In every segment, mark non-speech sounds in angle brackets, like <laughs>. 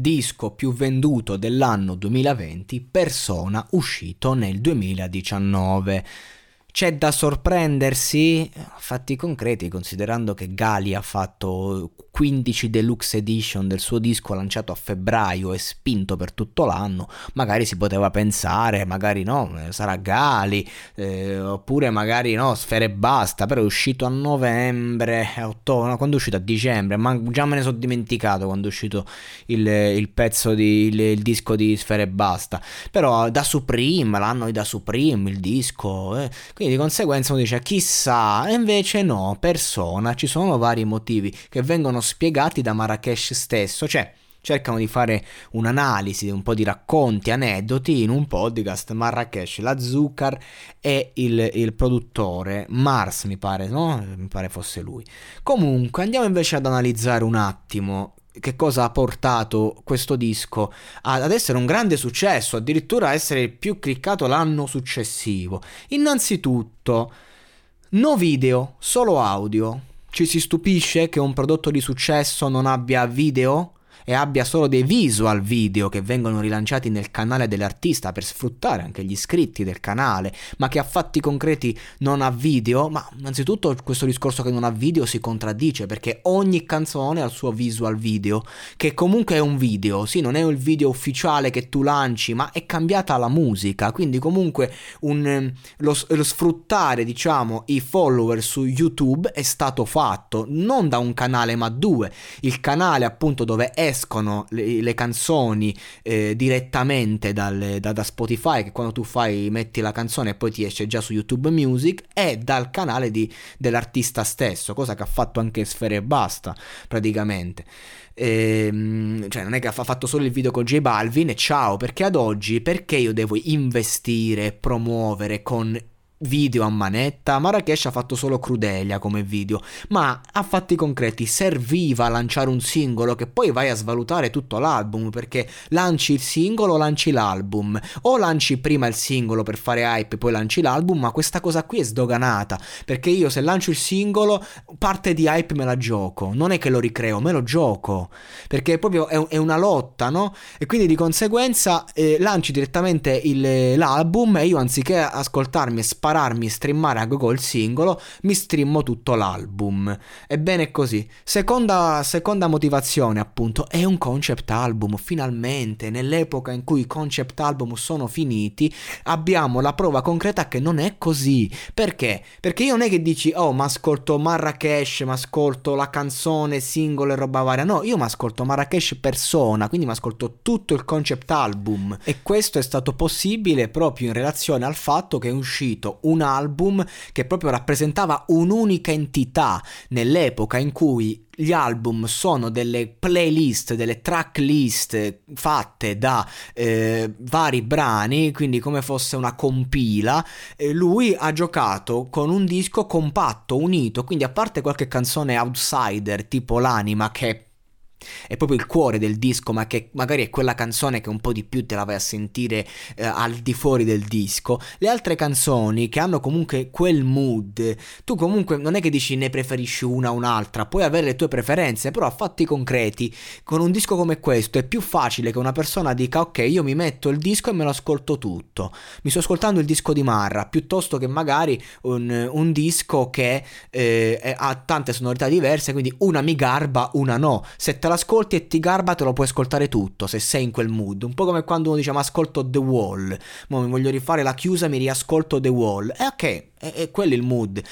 Disco più venduto dell'anno 2020, Persona, uscito nel 2019. C'è da sorprendersi, fatti concreti, considerando che Gali ha fatto 15 deluxe edition del suo disco lanciato a febbraio e spinto per tutto l'anno, magari si poteva pensare, magari no, sarà Gali, eh, oppure magari no, Sfere e Basta, però è uscito a novembre, ottobre, no, quando è uscito? A dicembre, ma già me ne sono dimenticato quando è uscito il, il pezzo di, il, il, disco di Sfere e Basta, però da Supreme, l'anno di da Supreme, il disco, eh, quindi di conseguenza uno dice chissà, e invece no, persona, ci sono vari motivi che vengono spiegati da Marrakesh stesso, cioè cercano di fare un'analisi, un po' di racconti, aneddoti in un podcast. Marrakesh, la Zucker e il, il, produttore Mars, mi pare, no? Mi pare fosse lui. Comunque, andiamo invece ad analizzare un attimo che cosa ha portato questo disco ad essere un grande successo, addirittura a essere il più cliccato l'anno successivo. Innanzitutto, no video, solo audio. Ci si stupisce che un prodotto di successo non abbia video? E abbia solo dei visual video che vengono rilanciati nel canale dell'artista per sfruttare anche gli iscritti del canale, ma che a fatti concreti non ha video, ma innanzitutto questo discorso che non ha video si contraddice perché ogni canzone ha il suo visual video, che comunque è un video, sì, non è il video ufficiale che tu lanci, ma è cambiata la musica, quindi comunque un, lo, lo sfruttare, diciamo, i follower su YouTube è stato fatto non da un canale ma due, il canale appunto dove è escono le, le canzoni eh, direttamente dal, da, da, Spotify, che quando tu fai, metti la canzone e poi ti esce già su YouTube Music, e dal canale di, dell'artista stesso, cosa che ha fatto anche Sfere e Basta, praticamente. Ehm, cioè non è che ha fatto solo il video con J Balvin e ciao, perché ad oggi perché io devo investire, promuovere con video a manetta, Marrakesh ha fatto solo Crudelia come video, ma a fatti concreti serviva lanciare un singolo che poi vai a svalutare tutto l'album perché lanci il singolo, lanci l'album o lanci prima il singolo per fare hype e poi lanci l'album, ma questa cosa qui è sdoganata perché io se lancio il singolo parte di hype me la gioco, non è che lo ricreo, me lo gioco perché proprio è, è una lotta, no? E quindi di conseguenza eh, lanci direttamente il, l'album e io anziché ascoltarmi e sparare spararmi e streamare a Google il singolo, mi streammo tutto l'album. Ebbene così. Seconda, seconda motivazione, appunto, è un concept album. Finalmente, nell'epoca in cui i concept album sono finiti, abbiamo la prova concreta che non è così. Perché? Perché io non è che dici, oh, ma ascolto Marrakesh, ma ascolto la canzone, singolo e roba varia. No, io mi ascolto Marrakesh persona, quindi mi ascolto tutto il concept album. E questo è stato possibile proprio in relazione al fatto che è uscito un album che proprio rappresentava un'unica entità nell'epoca in cui gli album sono delle playlist, delle tracklist fatte da eh, vari brani, quindi come fosse una compila. Eh, lui ha giocato con un disco compatto, unito, quindi a parte qualche canzone outsider tipo l'anima che è proprio il cuore del disco, ma che magari è quella canzone che un po' di più te la vai a sentire eh, al di fuori del disco. Le altre canzoni che hanno comunque quel mood, tu comunque non è che dici ne preferisci una o un'altra, puoi avere le tue preferenze, però a fatti concreti, con un disco come questo è più facile che una persona dica ok, io mi metto il disco e me lo ascolto tutto. Mi sto ascoltando il disco di Marra, piuttosto che magari un, un disco che eh, ha tante sonorità diverse, quindi una mi garba, una no. Se te te l'ascolti e ti garba, te lo puoi ascoltare tutto se sei in quel mood. Un po' come quando uno dice ma ascolto The Wall, ma mi voglio rifare la chiusa, mi riascolto The Wall. E ok, E, e quello è il mood.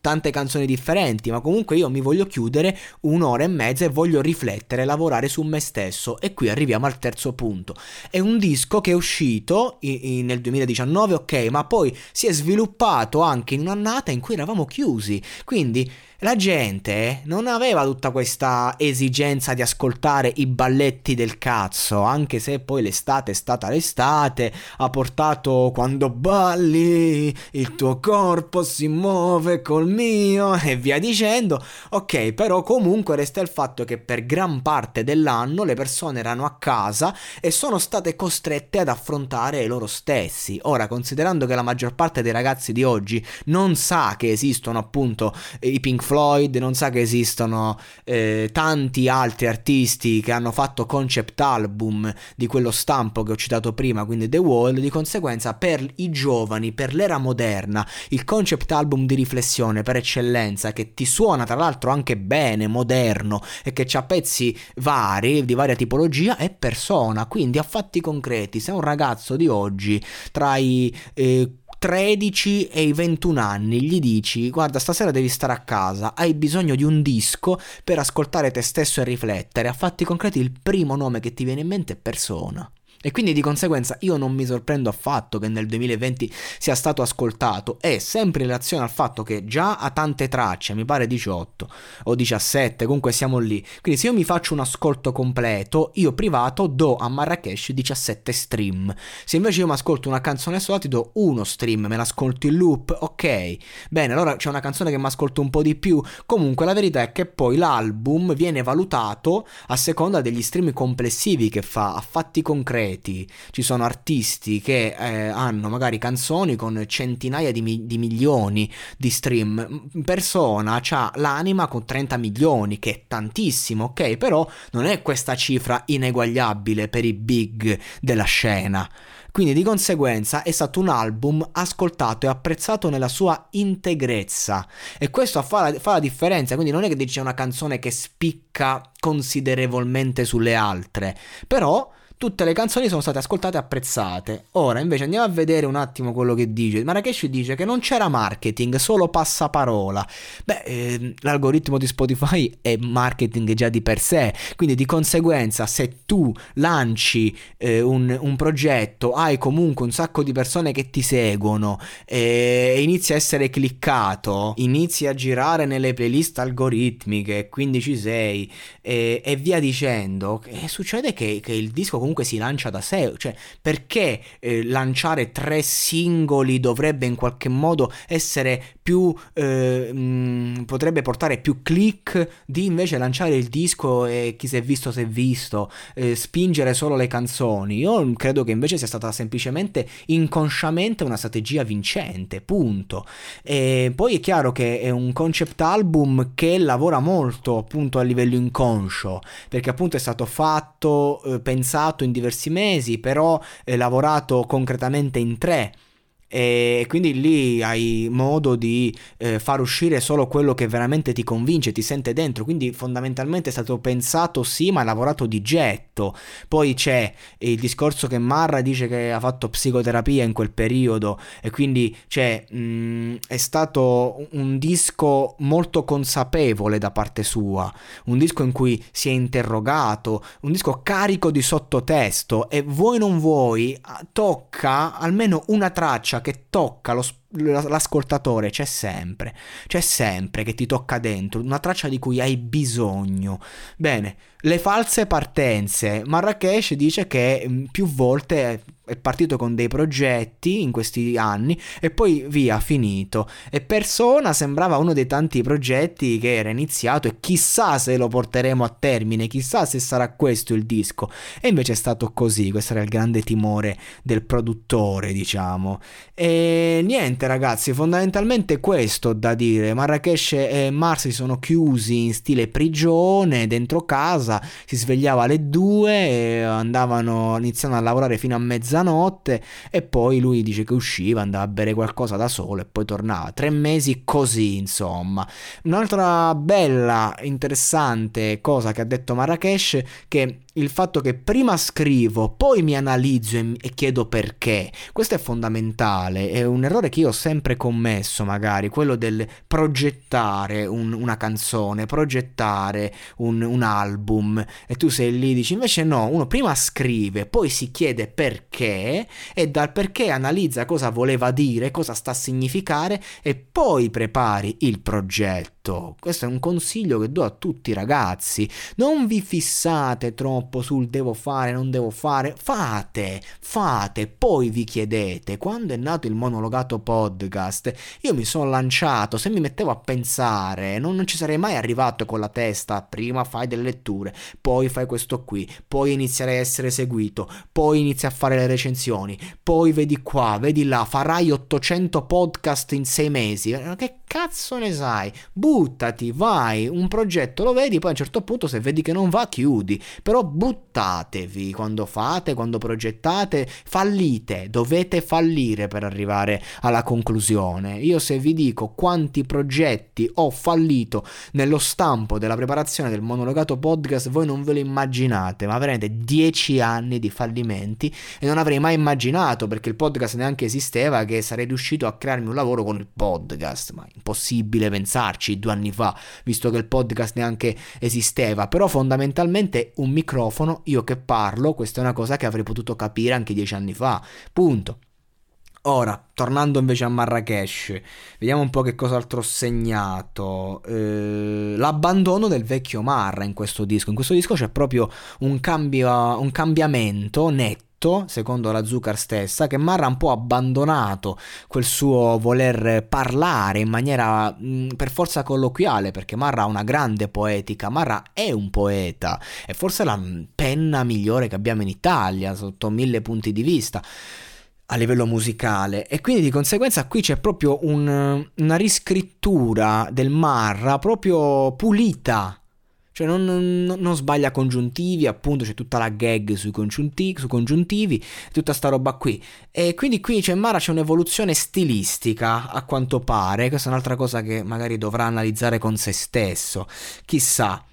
Tante canzoni differenti, ma comunque io mi voglio chiudere un'ora e mezza e voglio riflettere, lavorare su me stesso. E qui arriviamo al terzo punto. È un disco che è uscito in, in, nel 2019, ok, ma poi si è sviluppato anche in un'annata in cui eravamo chiusi. Quindi la gente non aveva tutta questa esigenza di ascoltare i balletti del cazzo, anche se poi l'estate è stata l'estate, ha portato quando balli, il tuo corpo si muove col mio <laughs> e via dicendo. Ok, però comunque resta il fatto che per gran parte dell'anno le persone erano a casa e sono state costrette ad affrontare loro stessi. Ora, considerando che la maggior parte dei ragazzi di oggi non sa che esistono appunto i Pink Floyd, non sa che esistono eh, tanti altri artisti che hanno fatto concept album di quello stampo che ho citato prima, quindi The Wall, di conseguenza per i giovani, per l'era moderna, concept album di riflessione per eccellenza che ti suona tra l'altro anche bene, moderno e che ha pezzi vari, di varia tipologia, è persona, quindi a fatti concreti, se un ragazzo di oggi tra i eh, 13 e i 21 anni gli dici guarda stasera devi stare a casa, hai bisogno di un disco per ascoltare te stesso e riflettere, a fatti concreti il primo nome che ti viene in mente è persona. E quindi di conseguenza io non mi sorprendo affatto che nel 2020 sia stato ascoltato e sempre in relazione al fatto che già ha tante tracce, mi pare 18 o 17, comunque siamo lì. Quindi se io mi faccio un ascolto completo, io privato do a Marrakesh 17 stream. Se invece io mi ascolto una canzone sola ti do uno stream, me l'ascolto in loop, ok. Bene, allora c'è una canzone che mi ascolto un po' di più. Comunque la verità è che poi l'album viene valutato a seconda degli stream complessivi che fa, a fatti concreti reti, ci sono artisti che eh, hanno magari canzoni con centinaia di, mi- di milioni di stream, persona ha l'anima con 30 milioni, che è tantissimo, ok, però non è questa cifra ineguagliabile per i big della scena. Quindi di conseguenza è stato un album ascoltato e apprezzato nella sua integrezza. E questo fa la, fa la differenza, quindi non è che dice una canzone che spicca considerevolmente sulle altre, però tutte le canzoni sono state ascoltate e apprezzate. Ora invece andiamo a vedere un attimo quello che dice. Marrakesh dice che non c'era marketing, solo passaparola. Beh, eh, l'algoritmo di Spotify è marketing già di per sé, quindi di conseguenza se tu lanci eh, un, un, progetto, hai comunque un sacco di persone che ti seguono e inizi a essere cliccato, inizi a girare nelle playlist algoritmiche, quindi ci sei e, e via dicendo, e succede che, che il disco comunque comunque si lancia da sé, cioè perché eh, lanciare tre singoli dovrebbe in qualche modo essere più eh, mh, potrebbe portare più click di invece lanciare il disco e chi si è visto si è visto, eh, spingere solo le canzoni. Io credo che invece sia stata semplicemente inconsciamente una strategia vincente, punto. E poi è chiaro che è un concept album che lavora molto appunto a livello inconscio, perché appunto è stato fatto, eh, pensato in diversi mesi, però lavorato concretamente in tre e quindi lì hai modo di eh, far uscire solo quello che veramente ti convince, ti sente dentro, quindi fondamentalmente è stato pensato sì, ma lavorato di getto. Poi c'è il discorso che Marra dice che ha fatto psicoterapia in quel periodo. E quindi cioè, mh, è stato un disco molto consapevole da parte sua, un disco in cui si è interrogato, un disco carico di sottotesto. E vuoi non vuoi tocca almeno una traccia che tocca lo, l'ascoltatore, c'è sempre, c'è sempre che ti tocca dentro, una traccia di cui hai bisogno. Bene, le false partenze. Marrakesh dice che più volte è partito con dei progetti in questi anni e poi via, finito. E Persona sembrava uno dei tanti progetti che era iniziato e chissà se lo porteremo a termine, chissà se sarà questo il disco. E invece è stato così, questo era il grande timore del produttore, diciamo. E niente ragazzi, fondamentalmente questo da dire. Marrakesh e Mars si sono chiusi in stile prigione dentro casa si svegliava alle due e andavano, iniziando a lavorare fino a mezzanotte e poi lui dice che usciva, andava a bere qualcosa da solo e poi tornava. Tre mesi così, insomma. Un'altra bella, interessante cosa che ha detto Marrakesh che il fatto che prima scrivo, poi mi analizzo e, e, chiedo perché. Questo è fondamentale, è un errore che io ho sempre commesso, magari, quello del progettare un, una canzone, progettare un, un, album e tu sei lì dici invece no, uno prima scrive, poi si chiede perché e dal perché analizza cosa voleva dire, cosa sta a significare e poi prepari il progetto. Questo è un consiglio che do a tutti i ragazzi. Non vi fissate troppo sul devo fare, non devo fare. Fate, fate, poi vi chiedete. Quando è nato il monologato podcast, io mi sono lanciato, se mi mettevo a pensare, non, non ci sarei mai arrivato con la testa. Prima fai delle letture, poi fai questo qui, poi iniziare a essere seguito, poi inizi a fare le recensioni, poi vedi qua, vedi là, farai 800 podcast in sei mesi. Che cazzo ne sai? Buttati, vai, un progetto lo vedi, poi a un certo punto se vedi che non va chiudi, però buttatevi quando fate, quando progettate, fallite, dovete fallire per arrivare alla conclusione. Io se vi dico quanti progetti ho fallito nello stampo della preparazione del monologato podcast, voi non ve lo immaginate, ma veramente 10 anni di fallimenti e non avrei mai immaginato perché il podcast neanche esisteva che sarei riuscito a crearmi un lavoro con il podcast, ma impossibile pensarci due anni fa, visto che il podcast neanche esisteva, però fondamentalmente un microfono, io che parlo, questa è una cosa che avrei potuto capire anche dieci anni fa, punto. Ora, tornando invece a Marrakesh, vediamo un po' che cos'altro ho segnato. Eh, l'abbandono del vecchio Marra in questo disco. In questo disco c'è proprio un, cambio, un cambiamento netto secondo la Zucker stessa, che Marra un po' abbandonato quel suo voler parlare in maniera mh, per forza colloquiale, perché Marra ha una grande poetica, Marra è un poeta, è forse la penna migliore che abbiamo in Italia sotto mille punti di vista a livello musicale. E quindi di conseguenza qui c'è proprio un, una riscrittura del Marra proprio pulita cioè non, non, non, sbaglia congiuntivi, appunto c'è tutta la gag sui congiuntivi, sui congiuntivi, tutta sta roba qui. E quindi qui c'è Mara, c'è un'evoluzione stilistica, a quanto pare, questa è un'altra cosa che magari dovrà analizzare con se stesso, chissà.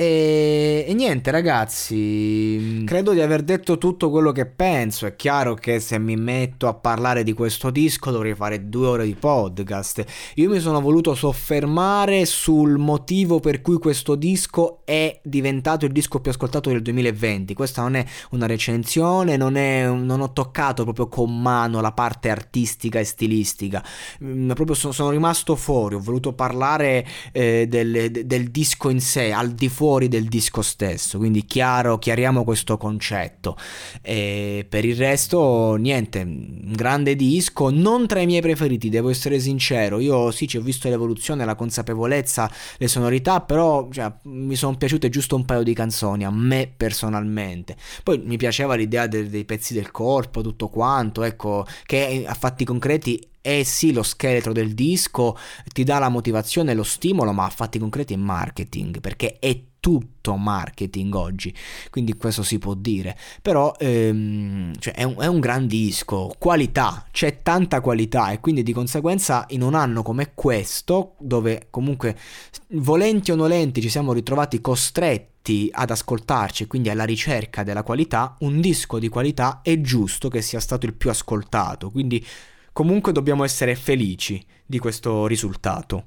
E, e, niente ragazzi, credo di aver detto tutto quello che penso. È chiaro che se mi metto a parlare di questo disco dovrei fare due ore di podcast. Io mi sono voluto soffermare sul motivo per cui questo disco è diventato il disco più ascoltato del 2020. Questa non è una recensione, non, è, non ho toccato proprio con mano la parte artistica e stilistica. Mm, proprio sono, sono rimasto fuori, ho voluto parlare eh, del, del disco in sé, al di fuori fuori del disco stesso, quindi chiaro, chiariamo questo concetto. E per il resto, niente, un grande disco, non tra i miei preferiti, devo essere sincero. Io sì, ci ho visto l'evoluzione, la consapevolezza, le sonorità, però cioè, mi sono piaciute giusto un paio di canzoni, a me personalmente. Poi mi piaceva l'idea de- dei pezzi del corpo, tutto quanto, ecco, che a fatti concreti è sì lo scheletro del disco, ti dà la motivazione lo stimolo, ma a fatti concreti è marketing, perché è tutto marketing oggi, quindi questo si può dire, però ehm, cioè è, un, è, un, gran disco, qualità, c'è tanta qualità e quindi di conseguenza in un anno come questo, dove comunque volenti o nolenti ci siamo ritrovati costretti ad ascoltarci, quindi alla ricerca della qualità, un disco di qualità è giusto che sia stato il più ascoltato, quindi comunque dobbiamo essere felici di questo risultato.